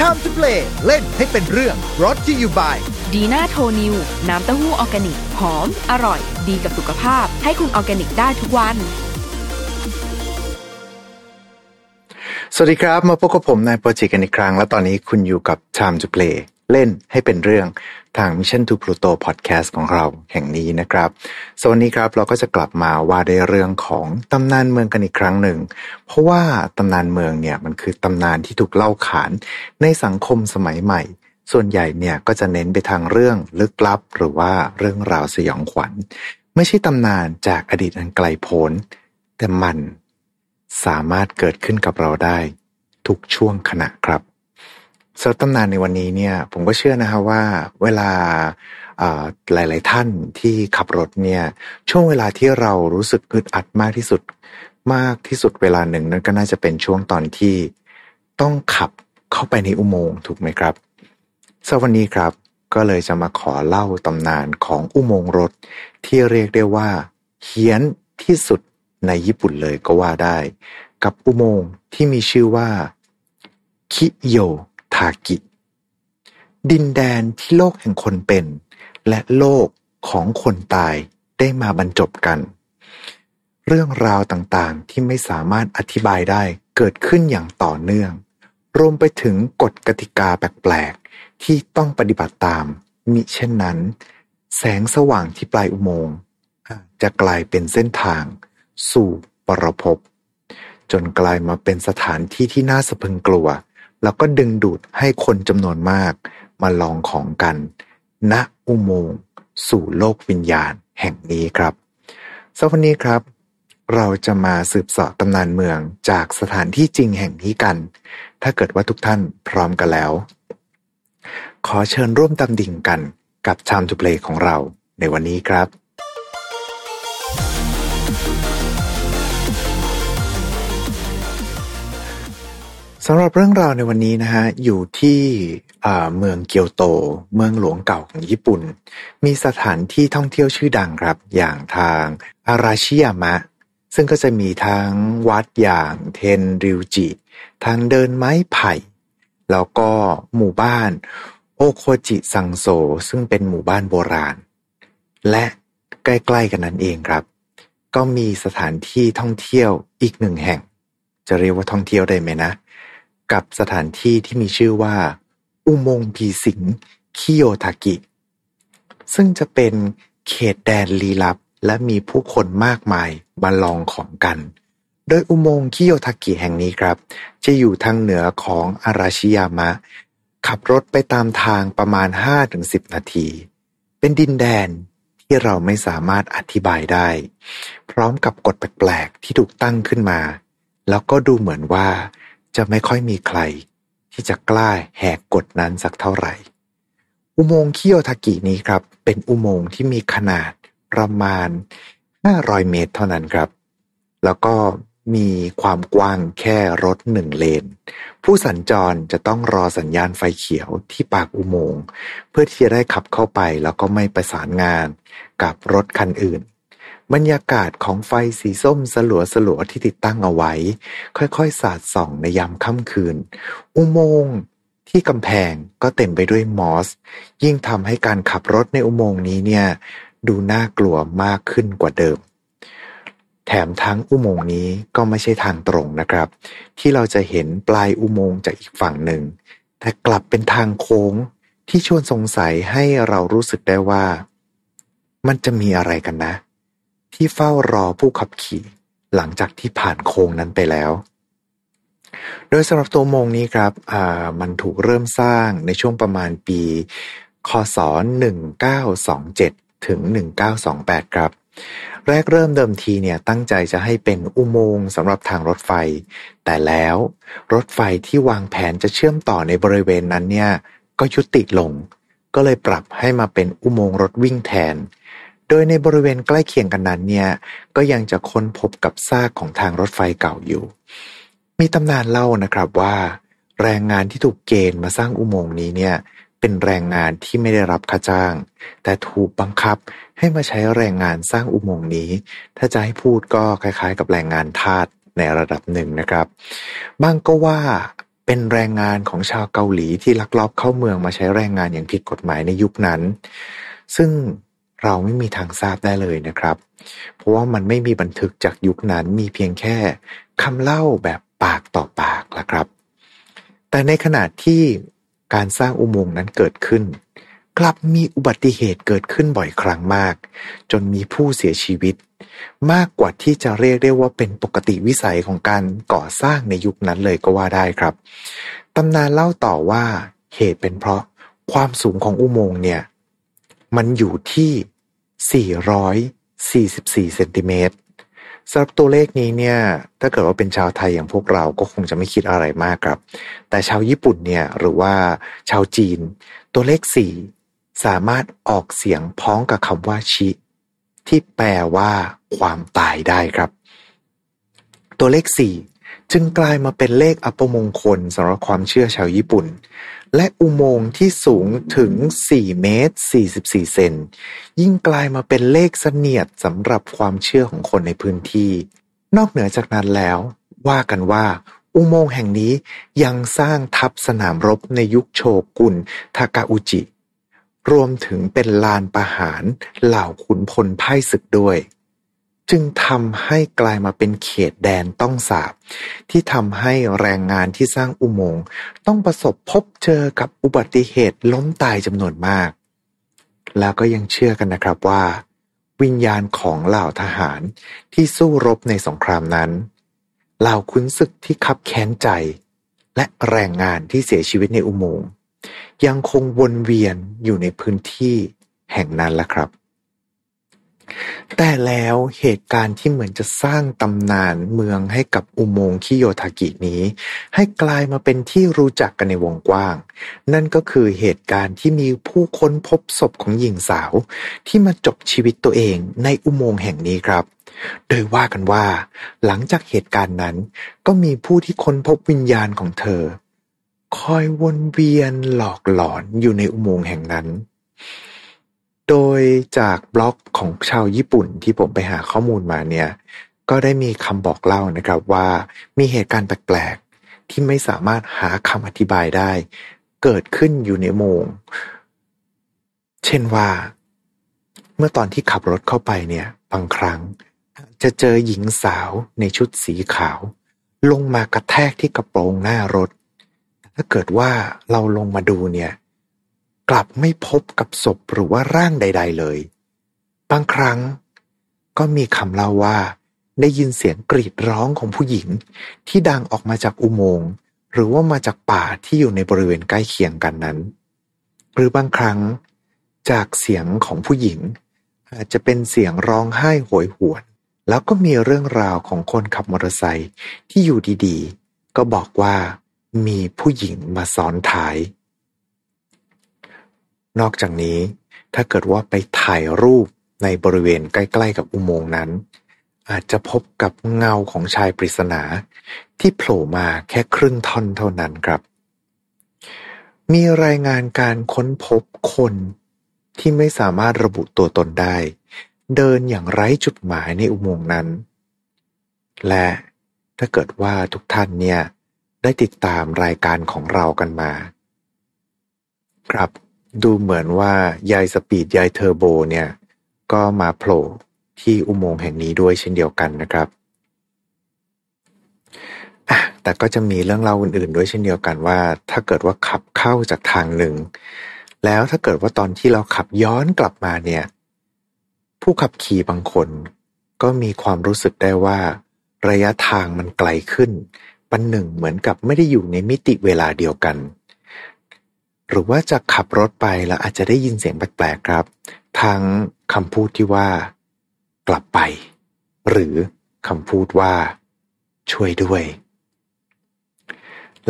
Time to play เล่นให้เป็นเรื่อง brought to you by ดีน่าโทนิวน้ำเต้าหู้ออร์แกนิก หอม อร่อย ดีกับสุขภาพ ให้คุณออร์แกนิกได้ทุกวัน สวัสดีครับ มาพบกับผมนายโปรเจกต์กันอีกครั้ง และตอนนี้คุณอยู่กับ Time to Play เล่นให้เป็นเรื่องทาง Mission to Pluto Podcast ของเราแห่งนี้นะครับวันนี้ครับเราก็จะกลับมาว่าในเรื่องของตำนานเมืองกันอีกครั้งหนึ่ง เพราะว่าตำนานเมืองเนี่ยมันคือตำนานที่ถูกเล่าขานในสังคมสมัยใหม่ ส่วนใหญ่เนี่ยก็จะเน้นไปทางเรื่องลึกลับ หรือว่าเรื่องราวสยองขวัญ ไม่ใช่ตำนานจากอดีตอันไกลโพ้นแต่มันสามารถเกิดขึ้นกับเราได้ ทุกช่วงขณะครับ สำหรับตำนานในวันนี้เนี่ยผมก็เชื่อนะฮะว่าเวลาหลาย ๆ ท่านที่ขับรถเนี่ยช่วงเวลาที่เรารู้สึกอึดอัดมากที่สุดมากที่สุดเวลาหนึ่งนั่นก็น่าจะเป็นช่วงตอนที่ต้องขับเข้าไปในอุโมงค์ถูกไหมครับสำหรับวันนี้ครับก็เลยจะมาขอเล่าตำนานของอุโมงค์รถ ที่เรียกได้ว่าเฮี้ยนที่สุดในญี่ปุ่นเลยก็ว่าได้ กับอุโมงค์ที่มีชื่อว่าคิโยากิ ดินแดนที่โลกแห่งคนเป็น และโลกของคนตายได้มาบรรจบกัน เรื่องราวต่างๆที่ไม่สามารถอธิบายได้เกิดขึ้นอย่างต่อเนื่อง รวมไปถึงกฎกติกาแปลกๆ ที่ต้องปฏิบัติตาม มิเช่นนั้น แสงสว่างที่ปลายอุโมงค์จะกลายเป็นเส้นทาง สู่ปรภพจนกลายมาเป็นสถานที่ที่น่าสะพึงกลัว แล้วก็ดึงดูดให้คนจำนวนมาก มาลองของกันณอุโมงค์สู่โลกวิญญาณแห่งนี้ครับสวันนี้ครับ เราจะมาสืบสอบตำนานเมืองจากสถานที่จริงแห่งนี้กัน ถ้าเกิดว่าทุกท่านพร้อมกันแล้ว ขอเชิญร่วมตำดิ่งกันกับ Time to Play ของเราในวันนี้ครับำหรับเรื่องราวในวันนี้นะฮะ อยู่ที่เมืองเกียวโต เมืองหลวงเก่าของญี่ปุ่น มีสถานที่ท่องเที่ยวชื่อดังครับ อย่างทางอาราชิยามะ ซึ่งก็จะมีทั้งวัดอย่างเทนริวจิ ทางเดินไม้ไผ่ แล้วก็หมู่บ้านโอโคจิซังโซ ซึ่งเป็นหมู่บ้านโบราณ และใกล้ๆกันนั้นเองครับ ก็มีสถานที่ท่องเที่ยวอีกหนึ่งแห่ง จะเรียกว่าท่องเที่ยวได้ไหมนะ กับสถานที่ที่มีชื่อว่า อุโมงค์ผีสิงคิโยทากิ ซึ่งจะเป็นเขตแดนลี้ลับและมีผู้คนมากมายมาลองของกัน โดยอุโมงค์คิโยทากิแห่งนี้ครับ จะอยู่ทางเหนือของอาราชิยามะ ขับรถไปตามทางประมาณ 5-10 นาที เป็นดินแดนที่เราไม่สามารถอธิบายได้ พร้อมกับกฎแปลกๆที่ถูกตั้งขึ้นมา แล้วก็ดูเหมือนว่า จะไม่ค่อยมีใคร ที่จะกล้าแหกกฎนั้นสักเท่าไหร่ อุโมงค์คิโยทากินี้ครับ เป็นอุโมงค์ที่มีขนาดประมาณ 500 เมตรเท่านั้นครับ แล้วก็มีความกว้างแค่รถหนึ่งเลน ผู้สัญจรจะต้องรอสัญญาณไฟเขียวที่ปากอุโมงค์เพื่อที่จะได้ขับเข้าไปแล้วก็ไม่ประสานงานกับรถคันอื่น บรรยากาศของไฟสีส้มสลัวสลัวที่ติดตั้งเอาไว้ ค่อยๆ สาดส่องในยามค่ำคืน อุโมงค์ที่กำแพงก็เต็มไปด้วยมอส ยิ่งทำให้การขับรถในอุโมงค์นี้เนี่ย ดูน่ากลัวมากขึ้นกว่าเดิม แถมทั้งอุโมงค์นี้ก็ไม่ใช่ทางตรงนะครับ ที่เราจะเห็นปลายอุโมงค์จากอีกฝั่งหนึ่ง แต่กลับเป็นทางโค้งที่ชวนสงสัยให้เรารู้สึกได้ว่า มันจะมีอะไรกันนะ ที่เฝ้ารอผู้ขับขี่หลังจากที่ผ่านโค้งนั้นไปแล้ว โดยสำหรับตัวโมงนี้ครับมันถูกเริ่มสร้างในช่วงประมาณปี คศ 1927 ถึง 1928 ครับ แรกเริ่มเดิมทีเนี่ยตั้งใจจะให้เป็นอุโมงค์สำหรับทางรถไฟ แต่แล้วรถไฟที่วางแผนจะเชื่อมต่อในบริเวณนั้นเนี่ยก็ยุติลง ก็เลยปรับให้มาเป็นอุโมงค์รถวิ่งแทน โดยในบริเวณใกล้เคียงกันนั้นเนี่ย ก็ยังจะค้นพบกับซากของทางรถไฟเก่าอยู่ มีตำนานเล่านะครับว่า แรงงานที่ถูกเกณฑ์มาสร้างอุโมงค์นี้เนี่ย เป็นแรงงานที่ไม่ได้รับค่าจ้าง แต่ถูกบังคับให้มาใช้แรงงานสร้างอุโมงค์นี้ ถ้าจะให้พูดก็คล้ายๆ กับแรงงานทาสในระดับหนึ่งนะครับบางก็ว่าเเป็นแรงงานของชาวเกาหลีที่ลักลอบเข้าเมืองมาใช้แรงงานอย่างผิดกฎหมายในยุคนั้น ซึ่ง เราไม่มีทางทราบได้เลยนะครับ เพราะว่ามันไม่มีบันทึกจากยุคนั้นมีเพียงแค่คำเล่าแบบปากต่อปากละครับ แต่ในขณะที่การสร้างอุโมงค์นั้นเกิดขึ้น กลับมีอุบัติเหตุเกิดขึ้นบ่อยครั้งมาก จนมีผู้เสียชีวิต มากกว่าที่จะเรียกได้ว่าเป็นปกติวิสัยของการก่อสร้างในยุคนั้นเลยก็ว่าได้ครับตำนานเล่าต่อว่าเหตุเป็นเพราะความสูงของอุโมงค์เนี่ย มันอยู่ที่ 444 เซนติเมตรสำหรับตัวเลขนี้เนี่ย ถ้าเกิดว่าเป็นชาวไทยอย่างพวกเราก็คงจะไม่คิดอะไรมากครับ แต่ชาวญี่ปุ่นเนี่ยหรือว่าชาวจีน ตัวเลข 4 สามารถออกเสียงพ้องกับคำว่าชิ ที่แปลว่าความตายได้ครับ ตัวเลข 4 จึงกลายมาเป็นเลขอัปมงคลสำหรับความเชื่อชาวญี่ปุ่น และอุโมงค์ที่สูงถึง 4 เมตร 44 เซน ยิ่งกลายมาเป็นเลขเสนียดสำหรับความเชื่อของคนในพื้นที่ นอกเหนือจากนั้นแล้ว ว่ากันว่า อุโมงค์แห่งนี้ยังสร้างทัพสนามรบในยุคโชกุนทากาอุจิ รวมถึงเป็นลานประหารเหล่าขุนพลไพ่ศึกด้วย จึงทำให้กลายมาเป็นเขตแดนต้องสาบ ที่ทำให้แรงงานที่สร้างอุโมงค์ต้องประสบพบเจอกับอุบัติเหตุล้มตายจำนวนมาก แล้วก็ยังเชื่อกันนะครับว่า วิญญาณของเหล่าทหารที่สู้รบในสงครามนั้นเหล่าขุนศึกที่คับแค้นใจ และแรงงานที่เสียชีวิตในอุโมงค์ยังคงวนเวียนอยู่ในพื้นที่แห่งนั้นละครับ แต่แล้วเหตุการณ์ที่เหมือนจะสร้างตำนานเมืองให้กับอุโมงค์คิโยทากินี้ ให้กลายมาเป็นที่รู้จักกันในวงกว้าง นั่นก็คือเหตุการณ์ที่มีผู้ค้นพบศพของหญิงสาว ที่มาจบชีวิตตัวเองในอุโมงค์แห่งนี้ครับ โดยว่ากันว่า หลังจากเหตุการณ์นั้น ก็มีผู้ที่ค้นพบวิญญาณของเธอ คอยวนเวียนหลอกหลอนอยู่ในอุโมงค์แห่งนั้น โดยจากบล็อกของชาวญี่ปุ่นที่ผมไปหาข้อมูลมาเนี่ย ก็ได้มีคำบอกเล่านะครับว่ามีเหตุการณ์แปลกๆ ที่ไม่สามารถหาคำอธิบายได้ เกิดขึ้นอยู่ในโมง เช่นว่า เมื่อตอนที่ขับรถเข้าไปเนี่ย บางครั้ง จะเจอหญิงสาวในชุดสีขาว ลงมากระแทกที่กระโปรงหน้ารถ ถ้าเกิดว่าเราลงมาดูเนี่ย กลับไม่พบกับศพหรือว่าร่างใด ๆ เลย บางครั้ง ก็มีคำเล่าว่า ได้ยินเสียงกรีดร้องของผู้หญิง ที่ดังออกมาจากอุโมงค์หรือว่ามาจากป่าที่อยู่ในบริเวณใกล้เคียงกันนั้น หรือบางครั้ง จากเสียงของผู้หญิง อาจจะเป็นเสียงร้องไห้โหยหวน แล้วก็มีเรื่องราวของคนขับมอเตอร์ไซค์ที่อยู่ดีๆ ก็บอกว่ามีผู้หญิงมาซ้อนท้าย นอกจากนี้ ถ้าเกิดว่าไปถ่ายรูปในบริเวณใกล้ ๆ กับอุโมงค์นั้น อาจจะพบกับเงาของชายปริศนา ที่โผล่มาแค่ครึ่งท่อนเท่านั้นครับ มีรายงานการค้นพบคนที่ไม่สามารถระบุตัวตนได้ เดินอย่างไร้จุดหมายในอุโมงค์นั้น และถ้าเกิดว่าทุกท่านเนี่ย ได้ติดตามรายการของเรากันมา ครับ ดูเหมือนว่ายายสปีดยายเทอร์โบเนี่ย ก็มาโผล่ที่อุโมงค์แห่งนี้ด้วยเช่นเดียวกันนะครับแต่ก็จะมีเรื่องเล่าอื่นๆ ด้วยเช่นเดียวกันว่า ถ้าเกิดว่าขับเข้าจากทางหนึ่ง แล้วถ้าเกิดว่าตอนที่เราขับย้อนกลับมาเนี่ย ผู้ขับขี่บางคน ก็มีความรู้สึกได้ว่า ระยะทางมันไกลขึ้นปันหนึ่งเหมือนกับไม่ได้อยู่ในมิติเวลาเดียวกัน หรือว่าจะขับรถไปแล้วอาจจะได้ยินเสียงแปลกๆครับ ทั้งคำพูดที่ว่า กลับไป หรือคำพูดว่า ช่วยด้วย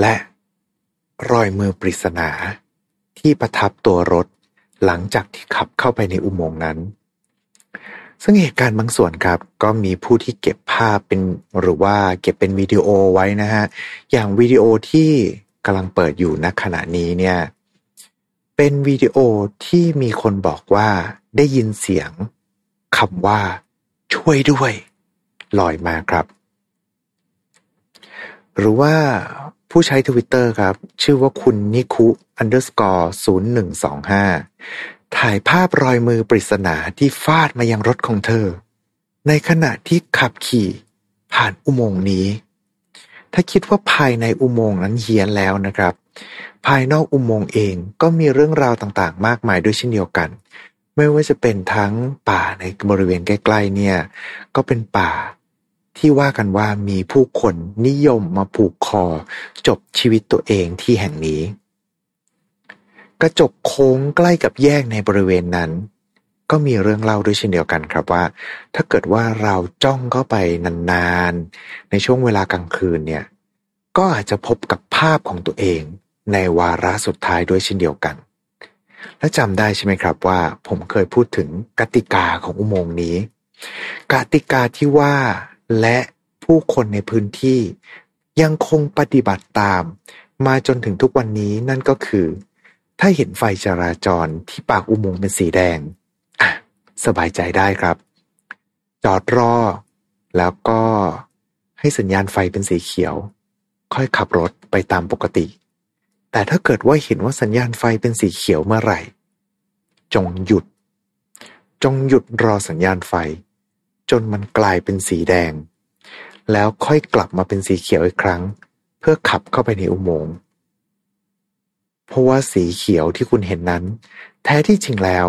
และรอยมือปริศนา ที่ประทับตัวรถหลังจากที่ขับเข้าไปในอุโมงค์นั้น ซึ่งเหตุการณ์บางส่วนครับ ก็มีผู้ที่เก็บภาพเป็นหรือว่าเก็บเป็นวิดีโอไว้นะฮะ อย่างวิดีโอที่กำลังเปิดอยู่ณขณะนี้เนี่ย เป็นวิดีโอที่มีคนบอกว่าได้ยินเสียงคำว่า ช่วยด้วย ลอยมาครับ หรือว่าผู้ใช้ทวิตเตอร์ครับ ชื่อว่าคุณนิคุ underscore ศูนย์หนึ่งสองห้าถ่ายภาพรอยมือปริศนาที่ฟาดมายังรถของเธอ ในขณะที่ขับขี่ผ่านอุโมงค์นี้ ถ้าคิดว่าภายในอุโมงค์นั้นเฮี้ยนแล้วนะครับ ภายนอกอุโมงค์เองก็มีเรื่องราวต่าง ๆ มากมายด้วยเช่นเดียวกัน ไม่ว่าจะเป็นทั้งป่าในบริเวณใกล้ ๆ เนี่ย ก็เป็นป่าที่ว่ากันว่ามีผู้คนนิยมมาผูกคอ จบชีวิตตัวเองที่แห่งนี้ กระจกโค้งใกล้กับแยกในบริเวณนั้น ก็มีเรื่องเล่าด้วยเช่นเดียวกันครับว่า ถ้าเกิดว่าเราจ้องเข้าไปนานๆในช่วงเวลากลางคืนเนี่ย ก็อาจจะพบกับภาพของตัวเองในวาระสุดท้ายด้วยเช่นเดียวกัน และจำได้ใช่ไหมครับว่า ผมเคยพูดถึงกติกาของอุโมงค์นี้ กติกาที่ว่าและผู้คนในพื้นที่ยังคงปฏิบัติตาม มาจนถึงทุกวันนี้นั่นก็คือ ถ้าเห็นไฟจราจรที่ปากอุโมงค์เป็นสีแดง สบายใจได้ครับ จอดรอ แล้วก็ให้สัญญาณไฟเป็นสีเขียว ค่อยขับรถไปตามปกติ แต่ถ้าเกิดว่าเห็นว่าสัญญาณไฟเป็นสีเขียวเมื่อไหร่ จงหยุด จงหยุดรอสัญญาณไฟ จนมันกลายเป็นสีแดง แล้วค่อยกลับมาเป็นสีเขียวอีกครั้ง เพื่อขับเข้าไปในอุโมงค์เพราะว่าสีเขียวที่คุณเห็นนั้น แท้ที่จริงแล้ว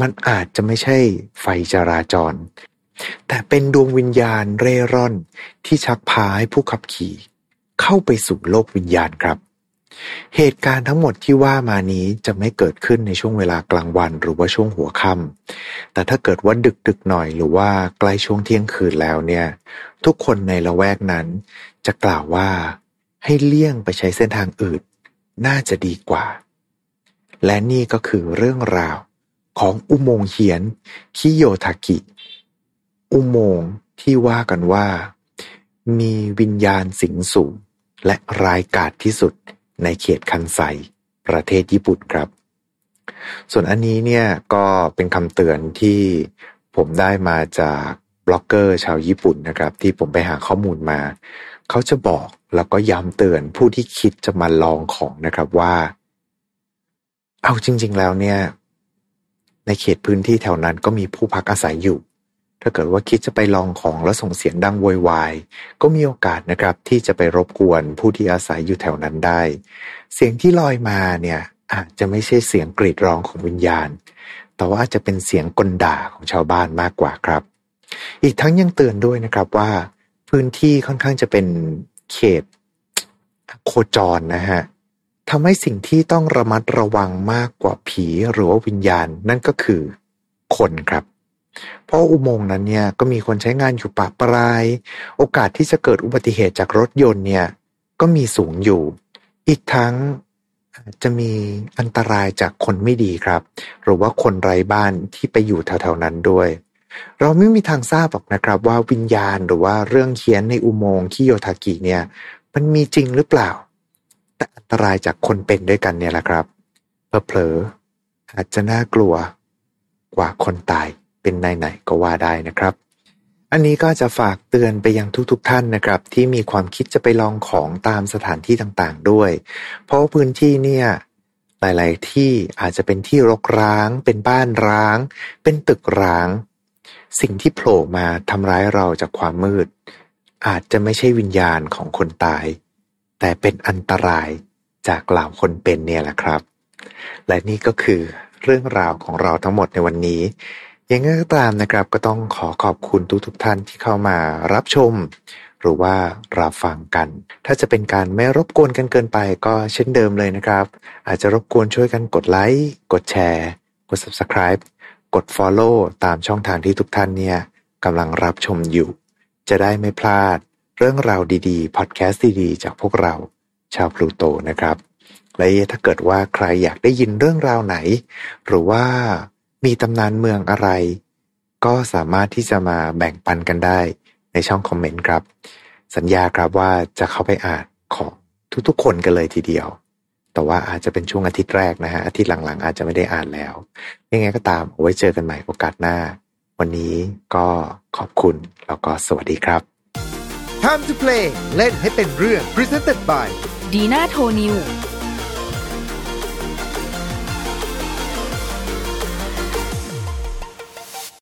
มันอาจจะไม่ใช่ไฟจราจร แต่เป็นดวงวิญญาณเร่ร่อนที่ชักพาให้ผู้ขับขี่ เข้าไปสู่โลกวิญญาณครับ เหตุการณ์ทั้งหมดที่ว่ามานี้จะไม่เกิดขึ้นในช่วงเวลากลางวันหรือว่าช่วงหัวค่ำแต่ถ้าเกิดว่าดึกดึกหน่อยหรือว่าใกล้ช่วงเที่ยงคืนแล้วเนี่ย ทุกคนในละแวกนั้น จะกล่าวว่าให้เลี่ยงไปใช้เส้นทางอื่น น่าจะดีกว่า และนี่ก็คือเรื่องราวของอุโมงค์เฮียนคิโยทากิ อุโมงค์ที่ว่ากันว่า มีวิญญาณสิงสู่ และรายกาจที่สุดในเขตคันไซประเทศญี่ปุ่นครับ ส่วนอันนี้เนี่ยก็เป็นคำเตือนที่ผมได้มาจากบล็อกเกอร์ชาวญี่ปุ่นนะครับ ที่ผมไปหาข้อมูลมา เขาจะบอกแล้วก็ย้ำเตือนผู้ที่คิดจะมาลองของนะครับว่า เอาจริง ๆ แล้วเนี่ย ในเขตพื้นที่แถวนั้นก็มีผู้พักอาศัยอยู่ ถ้าเกิดว่าคิดจะไปลองของแล้วส่งเสียงดังโวยวายก็มีโอกาสนะครับที่จะไปรบกวนผู้ที่อาศัยอยู่แถวนั้นได้ เสียงที่ลอยมาเนี่ยอาจจะไม่ใช่เสียงกรีดร้องของวิญญาณ แต่ว่าจะเป็นเสียงกลด่าของชาวบ้านมากกว่าครับ อีกทั้งยังเตือนด้วยนะครับว่า พื้นที่ค่อนข้างจะเป็นเขตโคจรนะฮะทำให้สิ่งที่ต้องระมัดระวังมากกว่าผีหรือว่าวิญญาณ นั่นก็คือคนครับ เพราะอุโมงค์นั้นเนี่ยก็มีคนใช้งานอยู่ปะปราย โอกาสที่จะเกิดอุบัติเหตุจากรถยนต์เนี่ยก็มีสูงอยู่ อีกทั้งจะมีอันตรายจากคนไม่ดีครับ หรือว่าคนไร้บ้านที่ไปอยู่แถวๆนั้นด้วย เราไม่มีทางทราบหรอกนะครับ ว่าวิญญาณหรือว่าเรื่องเขียนในอุโมงค์คิโยทากิเนี่ย มันมีจริงหรือเปล่า แต่อันตรายจากคนเป็นด้วยกันเนี่ยแหละครับเผลอๆอาจจะน่ากลัวกว่าคนตาย เป็นไหนๆก็ว่าได้นะครับ อันนี้ก็จะฝากเตือนไปยังทุกๆทท่านนะครับ ที่มีความคิดจะไปลองของตามสถานที่ต่างๆด้วย เพราะพื้นที่เนี่ยหลาย ๆ ที่อาจจะเป็นที่รกร้าง เป็นบ้านร้าง เป็นตึกร้าง สิ่งที่โผล่มาทำร้ายเราจากความมืด อาจจะไม่ใช่วิญญาณของคนตาย แต่เป็นอันตรายจากเหล่าคนเป็นเนี่ยแหละครับ และนี่ก็คือเรื่องราวของเราทั้งหมดในวันนี้ ยังไงก็ตามนะครับก็ต้องขอขอบคุณทุกทุกท่านที่เข้ามารับชม หรือว่ารับฟังกัน ถ้าจะเป็นการไม่รบกวนกันเกินไปก็เช่นเดิมเลยนะครับ อาจจะรบกวนช่วยกันกดไลค์กดแชร์กด subscribe กด follow ตามช่องทางที่ทุกท่านเนี่ยกำลังรับชมอยู่ จะได้ไม่พลาด เรื่องราวดีๆพอดแคสต์ดีๆ จากพวกเราชาวพลูโตนะครับ และถ้าเกิดว่าใครอยากได้ยินเรื่องราวไหน หรือว่า มีตำนานเมืองอะไร ก็สามารถที่จะมาแบ่งปันกันได้ในช่องคอมเมนต์ครับ สัญญาครับว่าจะเข้าไปอ่านของทุกๆ คนกันเลยทีเดียว แต่ว่าอาจจะเป็นช่วงอาทิตย์แรกนะฮะ อาทิตย์หลังๆ อาจจะไม่ได้อ่านแล้ว ยังไงก็ตามเอาไว้เจอกันใหม่โอกาสหน้า วันนี้ก็ขอบคุณแล้วก็สวัสดีครับ Time to play เล่นให้เป็นเรื่อง Presented by ดีน่าโทนิว